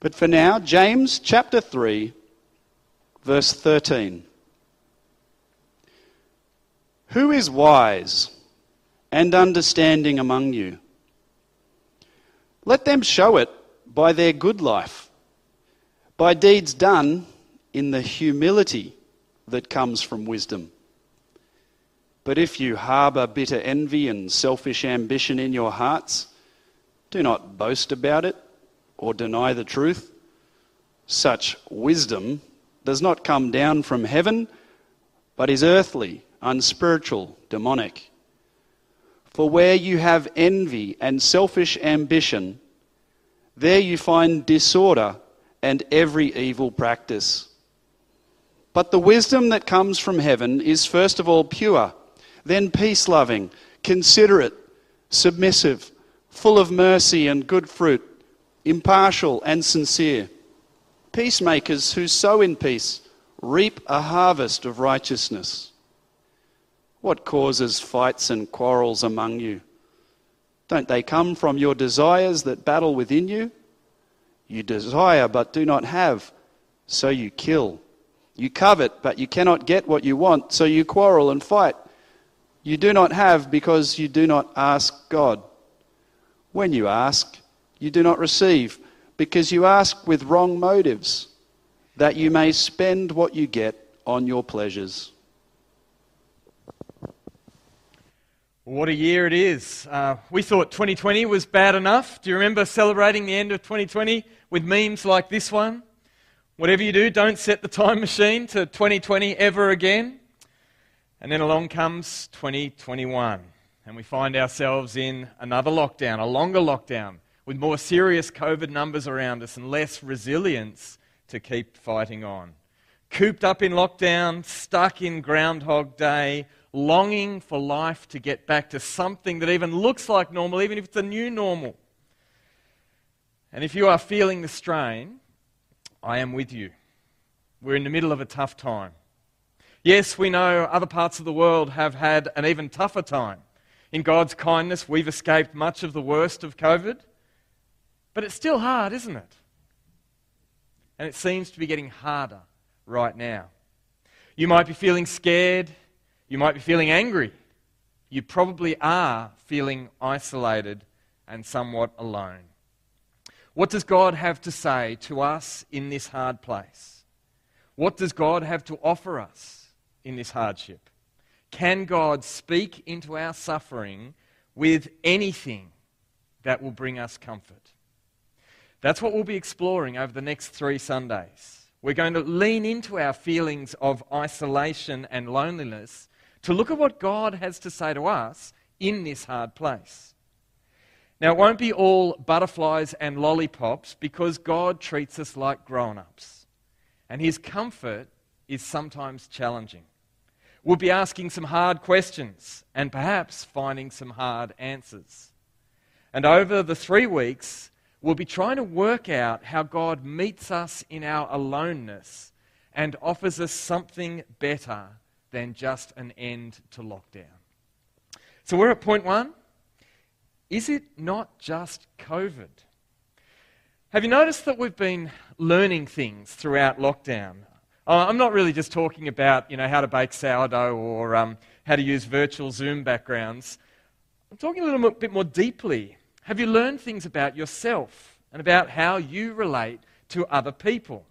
But for now, James chapter 3, verse 13. Who is wise and understanding among you? Let them show it by their good life, by deeds done in the humility that comes from wisdom. But if you harbour bitter envy and selfish ambition in your hearts, do not boast about it or deny the truth. Such wisdom does not come down from heaven, but is earthly, unspiritual, demonic. For where you have envy and selfish ambition, there you find disorder and every evil practice. But the wisdom that comes from heaven is first of all pure, then peace loving, considerate, submissive, full of mercy and good fruit, impartial and sincere. Peacemakers who sow in peace reap a harvest of righteousness. What causes fights and quarrels among you? Don't they come from your desires that battle within you? You desire but do not have, so you kill. You covet, but you cannot get what you want, so you quarrel and fight. You do not have because you do not ask God. When you ask, you do not receive because you ask with wrong motives, that you may spend what you get on your pleasures. What a year it is. Uh, we thought 2020 was bad enough. Do you remember celebrating the end of 2020 with memes like this one? Whatever you do, don't set the time machine to 2020 ever again. And then along comes 2021, and we find ourselves in another lockdown, a longer lockdown, with more serious COVID numbers around us and less resilience to keep fighting on. Cooped up in lockdown, stuck in Groundhog Day, longing for life to get back to something that even looks like normal, even if it's a new normal. And if you are feeling the strain, I am with you. We're in the middle of a tough time. Yes, we know other parts of the world have had an even tougher time. In God's kindness, we've escaped much of the worst of COVID, but it's still hard, isn't it? And it seems to be getting harder right now. You might be feeling scared, you might be feeling angry, you probably are feeling isolated and somewhat alone. What does God have to say to us in this hard place? What does God have to offer us in this hardship? Can God speak into our suffering with anything that will bring us comfort? That's what we'll be exploring over the next three Sundays. We're going to lean into our feelings of isolation and loneliness to look at what God has to say to us in this hard place. Now, it won't be all butterflies and lollipops because God treats us like grown ups. And His comfort is sometimes challenging. We'll be asking some hard questions and perhaps finding some hard answers. And over the three weeks, we'll be trying to work out how God meets us in our aloneness and offers us something better than just an end to lockdown. So we're at point one is it not just COVID? Have you noticed that we've been learning things throughout lockdown? Uh, I'm not really just talking about you know, how to bake sourdough or um, how to use virtual Zoom backgrounds. I'm talking a little bit more deeply. Have you learned things about yourself and about how you relate to other people?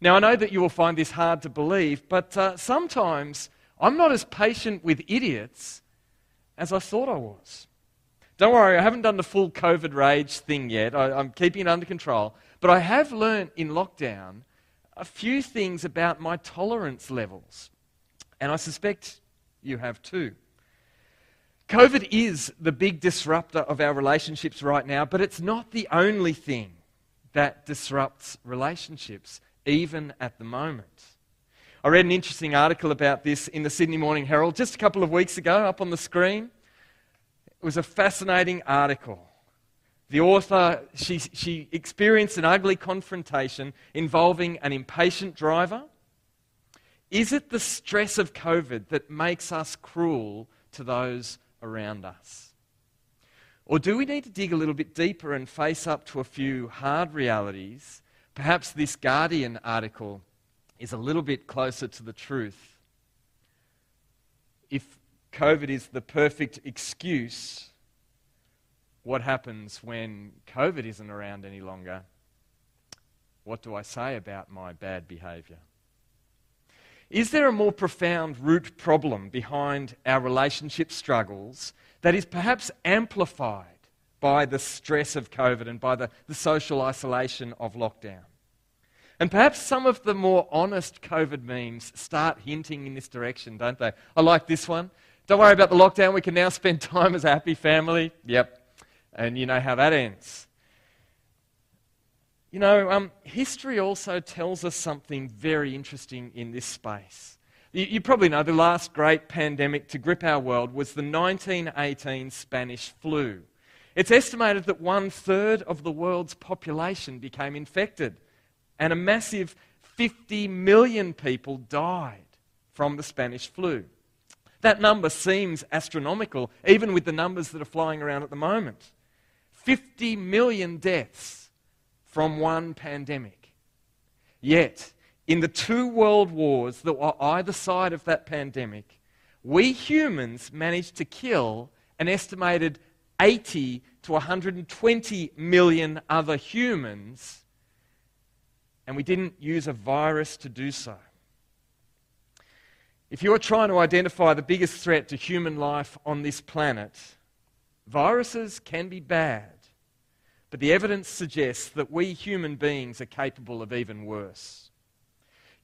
Now, I know that you will find this hard to believe, but uh, sometimes I'm not as patient with idiots as I thought I was. Don't worry, I haven't done the full COVID rage thing yet. I, am keeping it under control. But I have learned in lockdown a few things about my tolerance levels. And I suspect you have too. COVID is the big disruptor of our relationships right now, but it's not the only thing that disrupts relationships, even at the moment. I read an interesting article about this in the Sydney Morning Herald just a couple of weeks ago, up on the screen. It was a fascinating article. The author, she, she experienced an ugly confrontation involving an impatient driver. Is it the stress of COVID that makes us cruel to those around us? Or do we need to dig a little bit deeper and face up to a few hard realities Perhaps this Guardian article is a little bit closer to the truth. If COVID is the perfect excuse, what happens when COVID isn't around any longer? What do I say about my bad behaviour? Is there a more profound root problem behind our relationship struggles that is perhaps amplified by the stress of COVID and by the, the social isolation of lockdown? And perhaps some of the more honest COVID memes start hinting in this direction, don't they? I like this one. Don't worry about the lockdown. We can now spend time as a happy family. Yep. And you know how that ends. You know, um, history also tells us something very interesting in this space. You, you, probably know the last great pandemic to grip our world was the 1918 Spanish flu. It's estimated that one third of the world's population became infected, and a massive 50 million people died from the Spanish flu. That number seems astronomical, even with the numbers that are flying around at the moment. 50 million deaths from one pandemic. Yet, in the two world wars that were either side of that pandemic, we humans managed to kill an estimated 80 to 120 million other humans, and we didn't use a virus to do so. If you're trying to identify the biggest threat to human life on this planet, viruses can be bad. But the evidence suggests that we human beings are capable of even worse.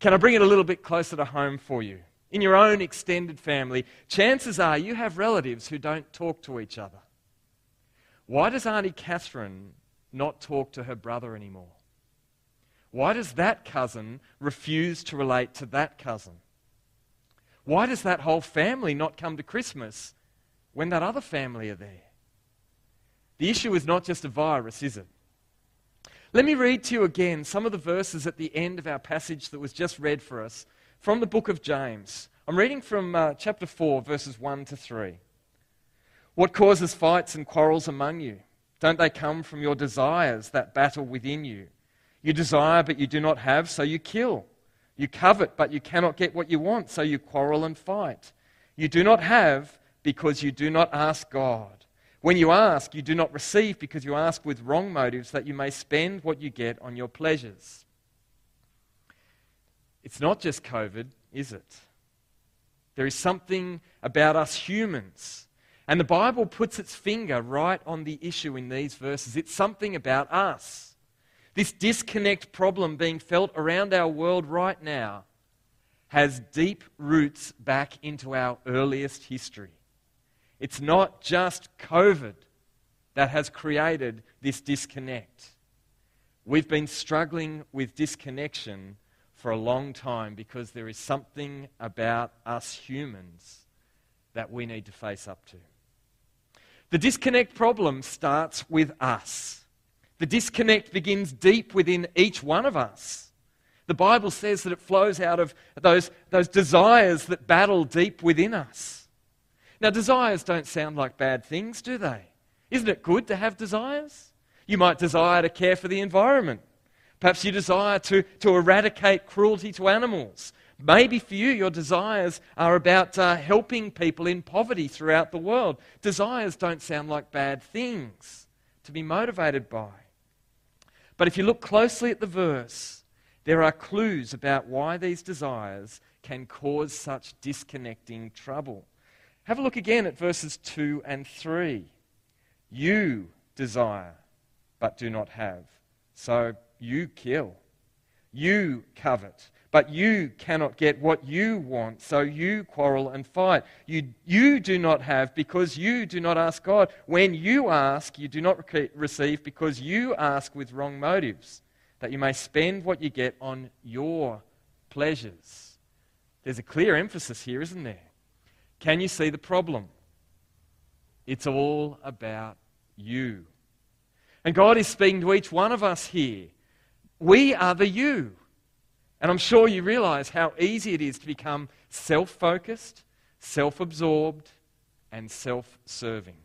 Can I bring it a little bit closer to home for you? In your own extended family, chances are you have relatives who don't talk to each other. Why does Auntie Catherine not talk to her brother anymore? Why does that cousin refuse to relate to that cousin? Why does that whole family not come to Christmas when that other family are there? The issue is not just a virus, is it? Let me read to you again some of the verses at the end of our passage that was just read for us from the book of James. I'm reading from uh, chapter 4, verses 1 to 3. What causes fights and quarrels among you? Don't they come from your desires that battle within you? You desire, but you do not have, so you kill. You covet, but you cannot get what you want, so you quarrel and fight. You do not have because you do not ask God. When you ask, you do not receive because you ask with wrong motives that you may spend what you get on your pleasures. It's not just COVID, is it? There is something about us humans. And the Bible puts its finger right on the issue in these verses. It's something about us. This disconnect problem being felt around our world right now has deep roots back into our earliest history. It's not just COVID that has created this disconnect. We've been struggling with disconnection for a long time because there is something about us humans that we need to face up to. The disconnect problem starts with us. The disconnect begins deep within each one of us. The Bible says that it flows out of those, those desires that battle deep within us. Now, desires don't sound like bad things, do they? Isn't it good to have desires? You might desire to care for the environment. Perhaps you desire to, to eradicate cruelty to animals. Maybe for you, your desires are about uh, helping people in poverty throughout the world. Desires don't sound like bad things to be motivated by. But if you look closely at the verse, there are clues about why these desires can cause such disconnecting trouble. Have a look again at verses 2 and 3. You desire, but do not have. So you kill. You covet, but you cannot get what you want. So you quarrel and fight. You, you do not have because you do not ask God. When you ask, you do not receive because you ask with wrong motives, that you may spend what you get on your pleasures. There's a clear emphasis here, isn't there? Can you see the problem? It's all about you. And God is speaking to each one of us here. We are the you. And I'm sure you realize how easy it is to become self focused, self absorbed, and self serving.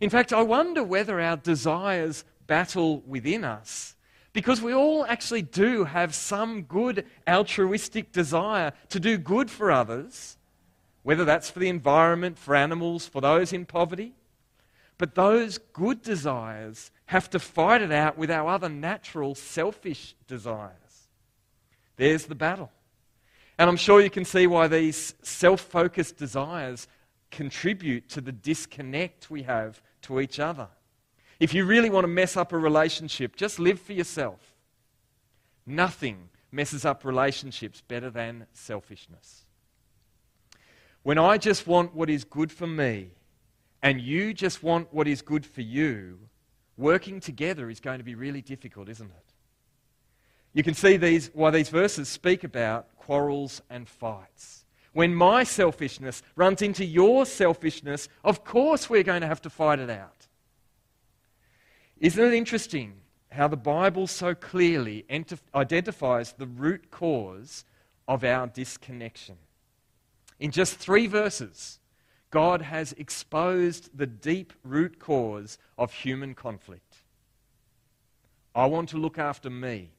In fact, I wonder whether our desires battle within us Because we all actually do have some good altruistic desire to do good for others, whether that's for the environment, for animals, for those in poverty. But those good desires have to fight it out with our other natural, selfish desires. There's the battle. And I'm sure you can see why these self focused desires contribute to the disconnect we have to each other. If you really want to mess up a relationship, just live for yourself. Nothing messes up relationships better than selfishness. When I just want what is good for me and you just want what is good for you, working together is going to be really difficult, isn't it? You can see these, why these verses speak about quarrels and fights. When my selfishness runs into your selfishness, of course we're going to have to fight it out. Isn't it interesting how the Bible so clearly identifies the root cause of our disconnection? In just three verses, God has exposed the deep root cause of human conflict. I want to look after me.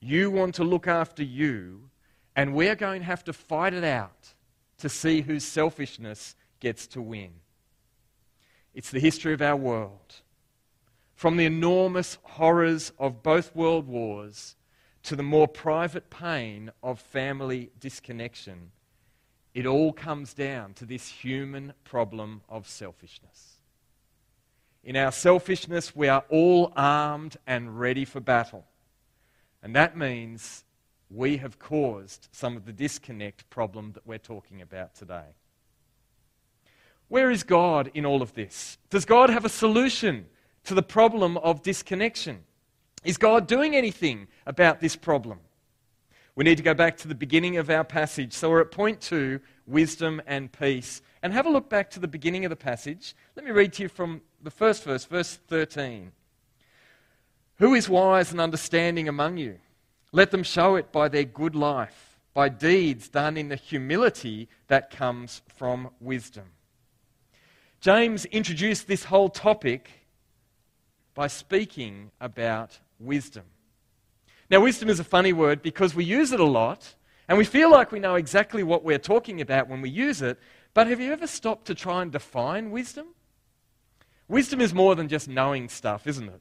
You want to look after you, and we're going to have to fight it out to see whose selfishness gets to win. It's the history of our world. From the enormous horrors of both world wars to the more private pain of family disconnection, it all comes down to this human problem of selfishness. In our selfishness, we are all armed and ready for battle. And that means we have caused some of the disconnect problem that we're talking about today. Where is God in all of this? Does God have a solution to the problem of disconnection? Is God doing anything about this problem? We need to go back to the beginning of our passage. So we're at point two wisdom and peace. And have a look back to the beginning of the passage. Let me read to you from the first verse, verse 13. Who is wise and understanding among you? Let them show it by their good life, by deeds done in the humility that comes from wisdom. James introduced this whole topic by speaking about wisdom. Now, wisdom is a funny word because we use it a lot and we feel like we know exactly what we're talking about when we use it. But have you ever stopped to try and define wisdom? Wisdom is more than just knowing stuff, isn't it?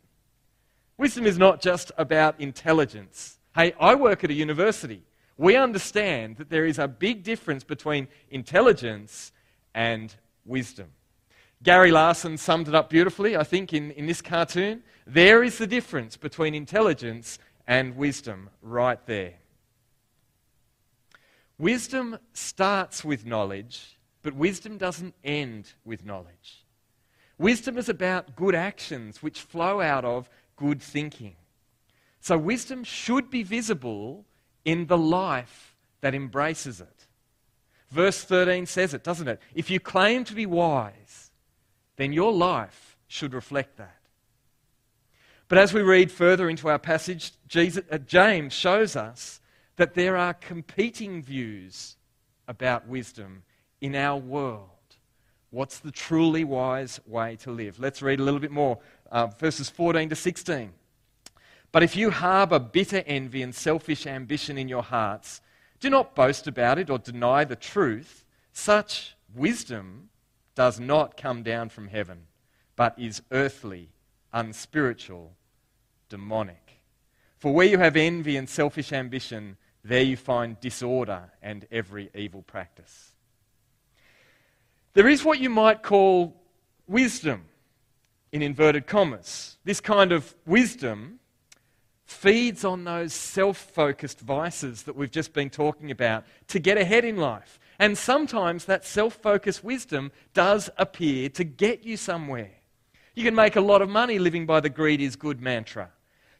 Wisdom is not just about intelligence. Hey, I work at a university. We understand that there is a big difference between intelligence and wisdom. Gary Larson summed it up beautifully, I think, in, in this cartoon. There is the difference between intelligence and wisdom right there. Wisdom starts with knowledge, but wisdom doesn't end with knowledge. Wisdom is about good actions which flow out of good thinking. So, wisdom should be visible in the life that embraces it. Verse 13 says it, doesn't it? If you claim to be wise, then your life should reflect that. But as we read further into our passage, Jesus, uh, James shows us that there are competing views about wisdom in our world. What's the truly wise way to live? Let's read a little bit more. Uh, verses 14 to 16. But if you harbour bitter envy and selfish ambition in your hearts, do not boast about it or deny the truth. Such wisdom does not come down from heaven, but is earthly, unspiritual, demonic. For where you have envy and selfish ambition, there you find disorder and every evil practice. There is what you might call wisdom, in inverted commas. This kind of wisdom feeds on those self focused vices that we've just been talking about to get ahead in life. And sometimes that self focused wisdom does appear to get you somewhere. You can make a lot of money living by the greed is good mantra.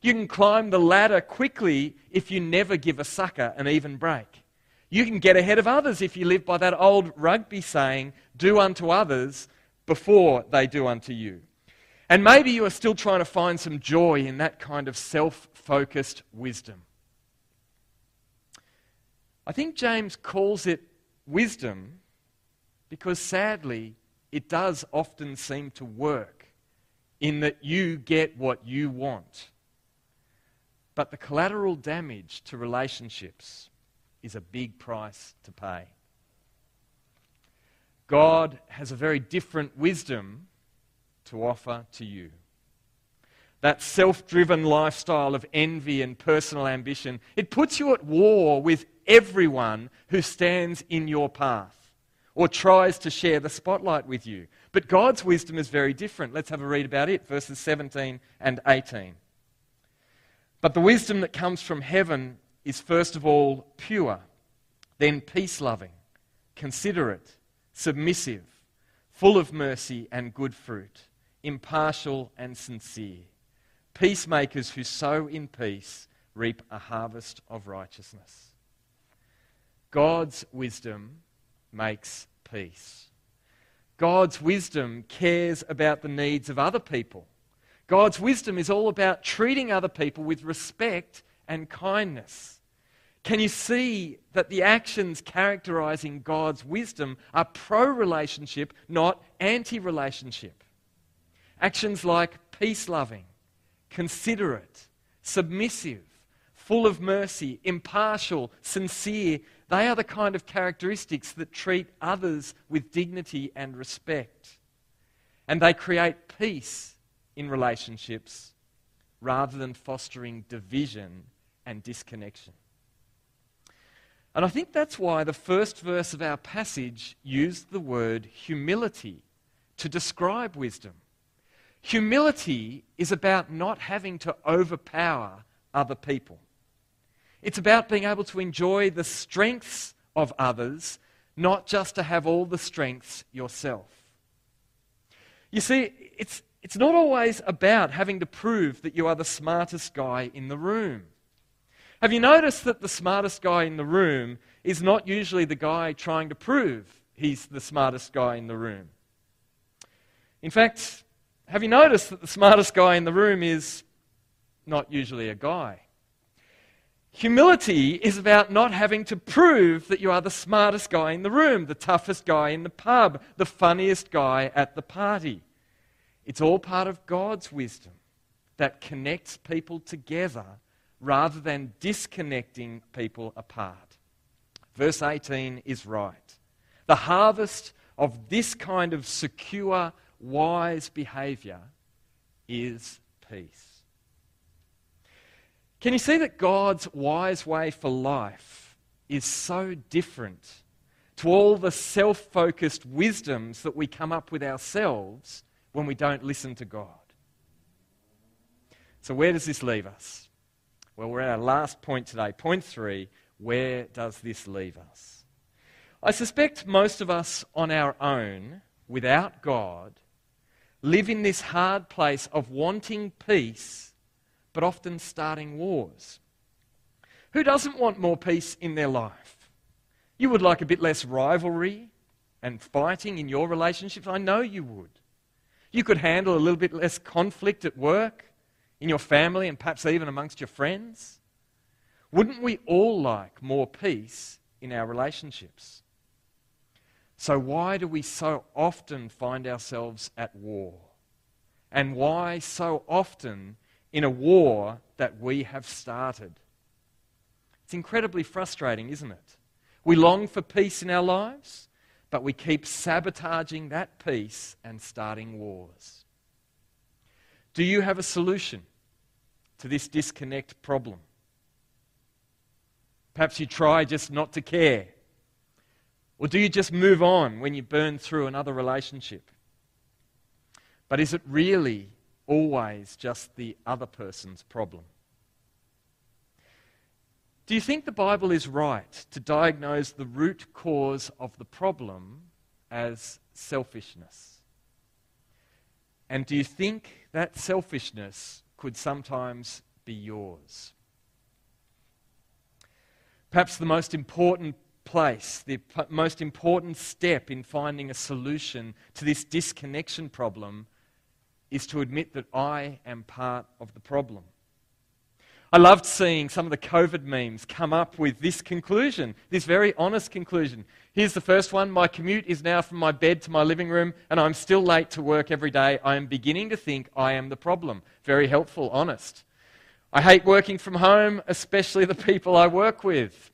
You can climb the ladder quickly if you never give a sucker an even break. You can get ahead of others if you live by that old rugby saying, do unto others before they do unto you. And maybe you are still trying to find some joy in that kind of self focused wisdom. I think James calls it wisdom because sadly, it does often seem to work in that you get what you want But the collateral damage to relationships is a big price to pay. God has a very different wisdom to offer to you. That self driven lifestyle of envy and personal ambition, it puts you at war with everyone who stands in your path or tries to share the spotlight with you. But God's wisdom is very different. Let's have a read about it, verses 17 and 18. But the wisdom that comes from heaven is first of all pure, then peace loving, considerate, submissive, full of mercy and good fruit, impartial and sincere. Peacemakers who sow in peace reap a harvest of righteousness. God's wisdom makes peace. God's wisdom cares about the needs of other people. God's wisdom is all about treating other people with respect and kindness. Can you see that the actions characterizing God's wisdom are pro relationship, not anti relationship? Actions like peace loving, considerate, submissive, full of mercy, impartial, sincere, they are the kind of characteristics that treat others with dignity and respect. And they create peace in relationships rather than fostering division and disconnection. And I think that's why the first verse of our passage used the word humility to describe wisdom. Humility is about not having to overpower other people. It's about being able to enjoy the strengths of others, not just to have all the strengths yourself. You see, it's, it's not always about having to prove that you are the smartest guy in the room. Have you noticed that the smartest guy in the room is not usually the guy trying to prove he's the smartest guy in the room? In fact, have you noticed that the smartest guy in the room is not usually a guy? Humility is about not having to prove that you are the smartest guy in the room, the toughest guy in the pub, the funniest guy at the party. It's all part of God's wisdom that connects people together rather than disconnecting people apart. Verse 18 is right. The harvest of this kind of secure, wise behavior is peace. Can you see that God's wise way for life is so different to all the self focused wisdoms that we come up with ourselves when we don't listen to God? So, where does this leave us? Well, we're at our last point today. Point three where does this leave us? I suspect most of us on our own, without God, live in this hard place of wanting peace, but often starting wars. Who doesn't want more peace in their life? You would like a bit less rivalry and fighting in your relationships. I know you would. You could handle a little bit less conflict at work in your family, and perhaps even amongst your friends? Wouldn't we all like more peace in our relationships? So, why do we so often find ourselves at war? And why so often in a war that we have started? It's incredibly frustrating, isn't it? We long for peace in our lives, but we keep sabotaging that peace and starting wars. Do you have a solution to this disconnect problem? Perhaps you try just not to care. Or do you just move on when you burn through another relationship? But is it really always just the other person's problem? Do you think the Bible is right to diagnose the root cause of the problem as selfishness? And do you think that selfishness could sometimes be yours. Perhaps the most important place, the most important step in finding a solution to this disconnection problem is to admit that I am part of the problem. I loved seeing some of the COVID memes come up with this conclusion, this very honest conclusion. Here's the first one My commute is now from my bed to my living room, and I'm still late to work every day. I am beginning to think I am the problem. Very helpful, honest. I hate working from home, especially the people I work with.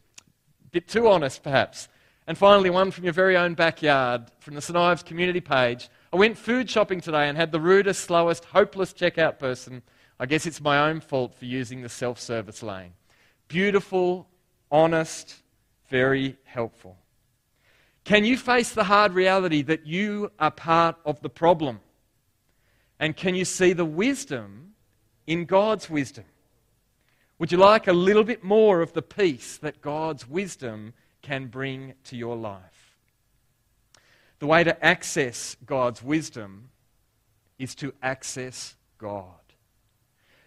A bit too honest, perhaps. And finally, one from your very own backyard, from the St Ives community page. I went food shopping today and had the rudest, slowest, hopeless checkout person. I guess it's my own fault for using the self service lane. Beautiful, honest, very helpful. Can you face the hard reality that you are part of the problem? And can you see the wisdom in God's wisdom? Would you like a little bit more of the peace that God's wisdom can bring to your life? The way to access God's wisdom is to access God.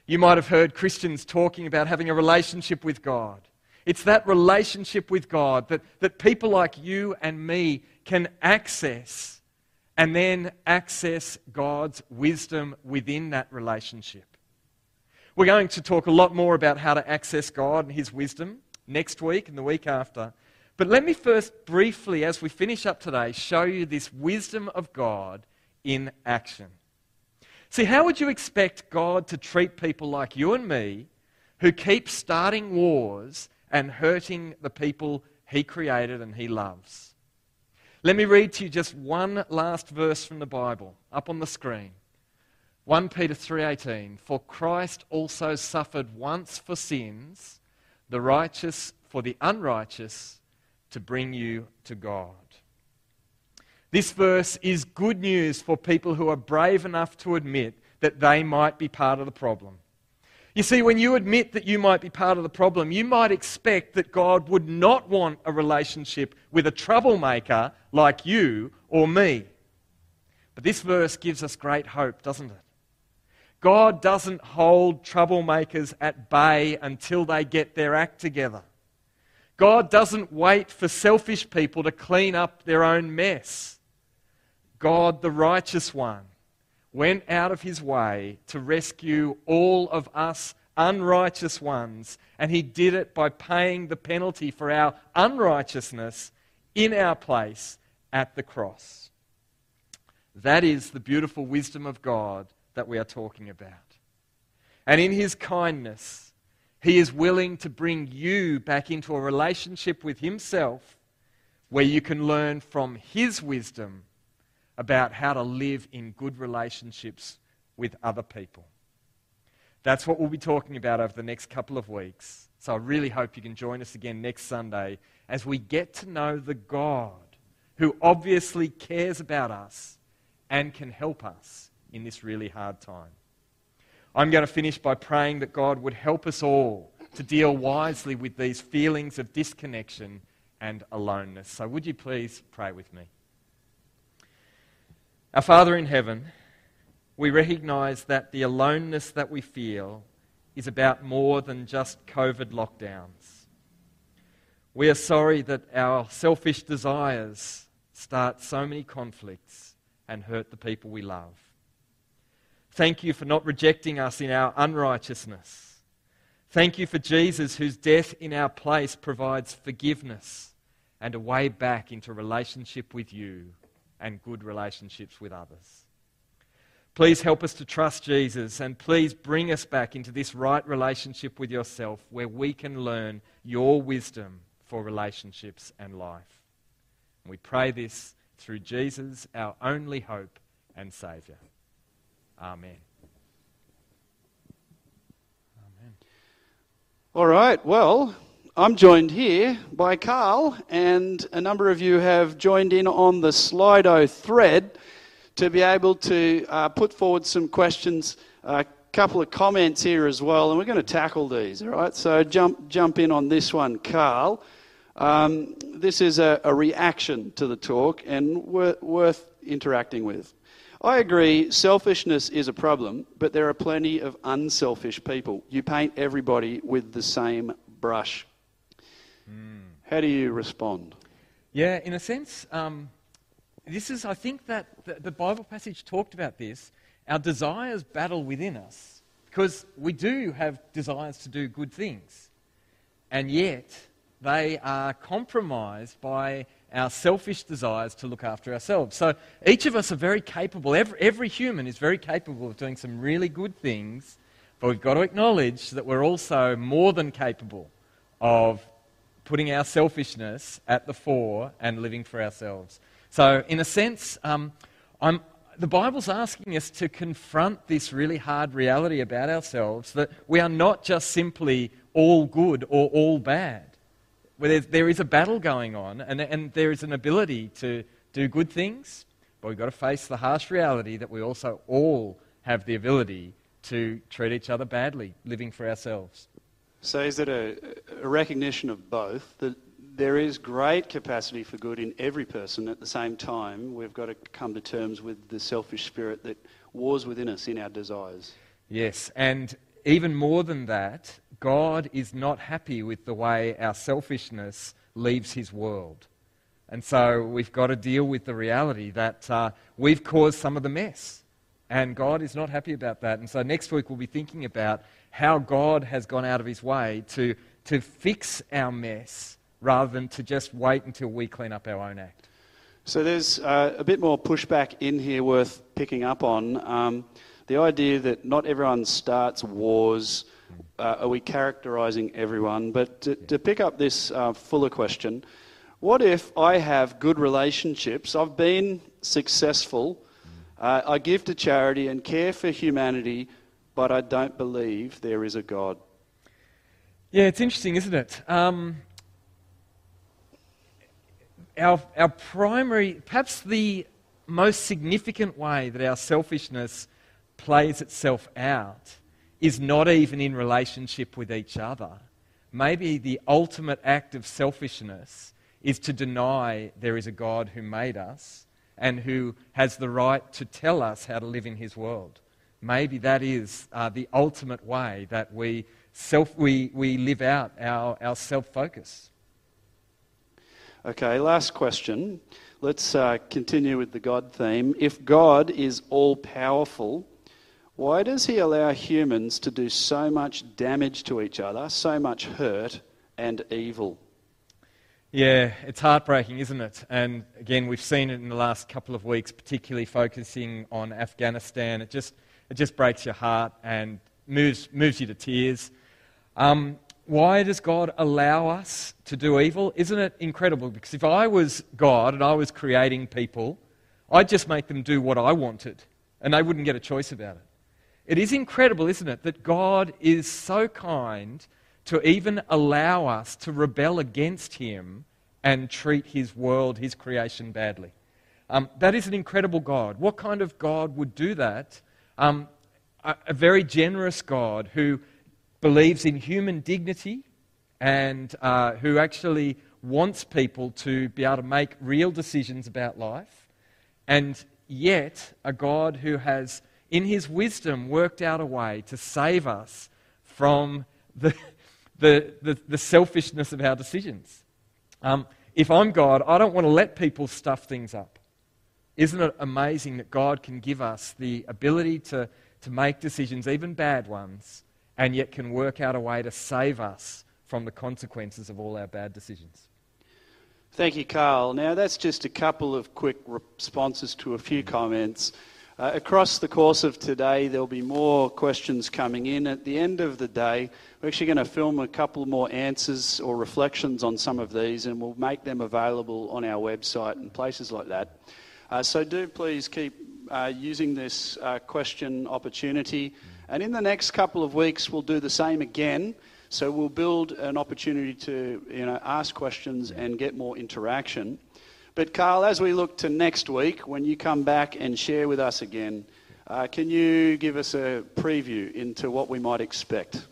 You might have heard Christians talking about having a relationship with God. It's that relationship with God that, that people like you and me can access and then access God's wisdom within that relationship. We're going to talk a lot more about how to access God and His wisdom next week and the week after. But let me first briefly, as we finish up today, show you this wisdom of God in action. See, how would you expect God to treat people like you and me who keep starting wars and hurting the people He created and He loves? Let me read to you just one last verse from the Bible up on the screen. 1 Peter 3:18 For Christ also suffered once for sins the righteous for the unrighteous to bring you to God. This verse is good news for people who are brave enough to admit that they might be part of the problem. You see, when you admit that you might be part of the problem, you might expect that God would not want a relationship with a troublemaker like you or me. But this verse gives us great hope, doesn't it? God doesn't hold troublemakers at bay until they get their act together. God doesn't wait for selfish people to clean up their own mess. God, the righteous one, went out of his way to rescue all of us unrighteous ones, and he did it by paying the penalty for our unrighteousness in our place at the cross. That is the beautiful wisdom of God that we are talking about. And in his kindness, he is willing to bring you back into a relationship with himself where you can learn from his wisdom about how to live in good relationships with other people. That's what we'll be talking about over the next couple of weeks. So I really hope you can join us again next Sunday as we get to know the God who obviously cares about us and can help us in this really hard time. I'm going to finish by praying that God would help us all to deal wisely with these feelings of disconnection and aloneness. So, would you please pray with me? Our Father in heaven, we recognize that the aloneness that we feel is about more than just COVID lockdowns. We are sorry that our selfish desires start so many conflicts and hurt the people we love. Thank you for not rejecting us in our unrighteousness. Thank you for Jesus, whose death in our place provides forgiveness and a way back into relationship with you and good relationships with others. Please help us to trust Jesus and please bring us back into this right relationship with yourself where we can learn your wisdom for relationships and life. And we pray this through Jesus, our only hope and Saviour. Amen. Amen. All right, well, I'm joined here by Carl, and a number of you have joined in on the Slido thread to be able to uh, put forward some questions, a couple of comments here as well, and we're going to tackle these, all right? So jump, jump in on this one, Carl. Um, this is a, a, reaction to the talk and wor- worth interacting with. I agree, selfishness is a problem, but there are plenty of unselfish people. You paint everybody with the same brush. Mm. How do you respond? Yeah, in a sense, um, this is, I think that the, the Bible passage talked about this. Our desires battle within us because we do have desires to do good things, and yet they are compromised by our selfish desires to look after ourselves. So each of us are very capable, every, every human is very capable of doing some really good things, But we've got to acknowledge that we're also more than capable of putting our selfishness at the fore and living for ourselves. So, in a sense, um, the Bible's asking us to confront this really hard reality about ourselves that we are not just simply all good or all bad. Where there is a battle going on, and, and there is an ability to do good things, but we've got to face the harsh reality that we also all have the ability to treat each other badly, living for ourselves. So, is it a, a recognition of both that there is great capacity for good in every person. At the same time, we've got to come to terms with the selfish spirit that wars within us in our desires. Yes, and even more than that, God is not happy with the way our selfishness leaves his world. And so we've got to deal with the reality that uh, we've caused some of the mess. And God is not happy about that. And so next week we'll be thinking about how God has gone out of his way to, to fix our mess rather than to just wait until we clean up our own act. So there's uh, a bit more pushback in here worth picking up on. Um, the idea that not everyone starts wars. Uh, are we characterizing everyone? But to, to pick up this uh, fuller question, what if I have good relationships? I've been successful. Uh, I give to charity and care for humanity, but I don't believe there is a God. Yeah, it's interesting, isn't it? Um, our, our primary, perhaps the most significant way that our selfishness plays itself out is not even in relationship with each other. Maybe the ultimate act of selfishness is to deny there is a God who made us and who has the right to tell us how to live in his world. Maybe that is uh, the ultimate way that we, self, we, we live out our, our self focus. Okay, last question. Let's uh, continue with the God theme. If God is all powerful, why does he allow humans to do so much damage to each other, so much hurt and evil? Yeah, it's heartbreaking, isn't it? And again, we've seen it in the last couple of weeks, particularly focusing on Afghanistan. It just, it just breaks your heart and moves, moves you to tears. Um, why does God allow us to do evil? Isn't it incredible? Because if I was God and I was creating people, I'd just make them do what I wanted and they wouldn't get a choice about it. It is incredible, isn't it, that God is so kind to even allow us to rebel against Him and treat His world, His creation, badly. Um, that is an incredible God. What kind of God would do that? Um, a, a very generous God who believes in human dignity and uh, who actually wants people to be able to make real decisions about life, and yet a God who has, in his wisdom, worked out a way to save us from the, the, the, the selfishness of our decisions. Um, if I'm God, I don't want to let people stuff things up. Isn't it amazing that God can give us the ability to, to make decisions, even bad ones, and yet can work out a way to save us from the consequences of all our bad decisions. Thank you, Carl. Now, that's just a couple of quick responses to a few comments. Uh, across the course of today, there'll be more questions coming in. At the end of the day, we're actually going to film a couple more answers or reflections on some of these, and we'll make them available on our website and places like that. Uh, so do please keep uh, using this uh, question opportunity. And in the next couple of weeks, we'll do the same again. So we'll build an opportunity to you know, ask questions and get more interaction. But, Carl, as we look to next week, when you come back and share with us again, uh, can you give us a preview into what we might expect?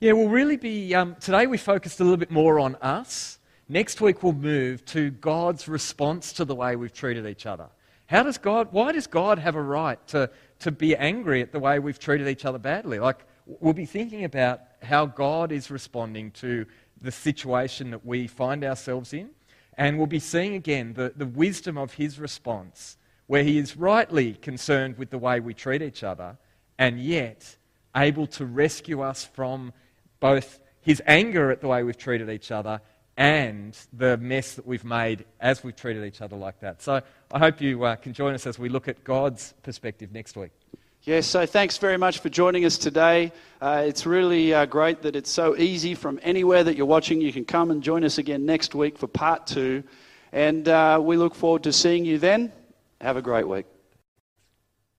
Yeah, we'll really be. Um, today we focused a little bit more on us. Next week we'll move to God's response to the way we've treated each other. How does God, why does God have a right to, to be angry at the way we've treated each other badly? Like, we'll be thinking about how God is responding to the situation that we find ourselves in. And we'll be seeing again the, the wisdom of his response, where he is rightly concerned with the way we treat each other, and yet able to rescue us from both his anger at the way we've treated each other and the mess that we've made as we've treated each other like that. So I hope you uh, can join us as we look at God's perspective next week. Yes, so thanks very much for joining us today. Uh, it's really uh, great that it's so easy from anywhere that you're watching. You can come and join us again next week for part two. And uh, we look forward to seeing you then. Have a great week.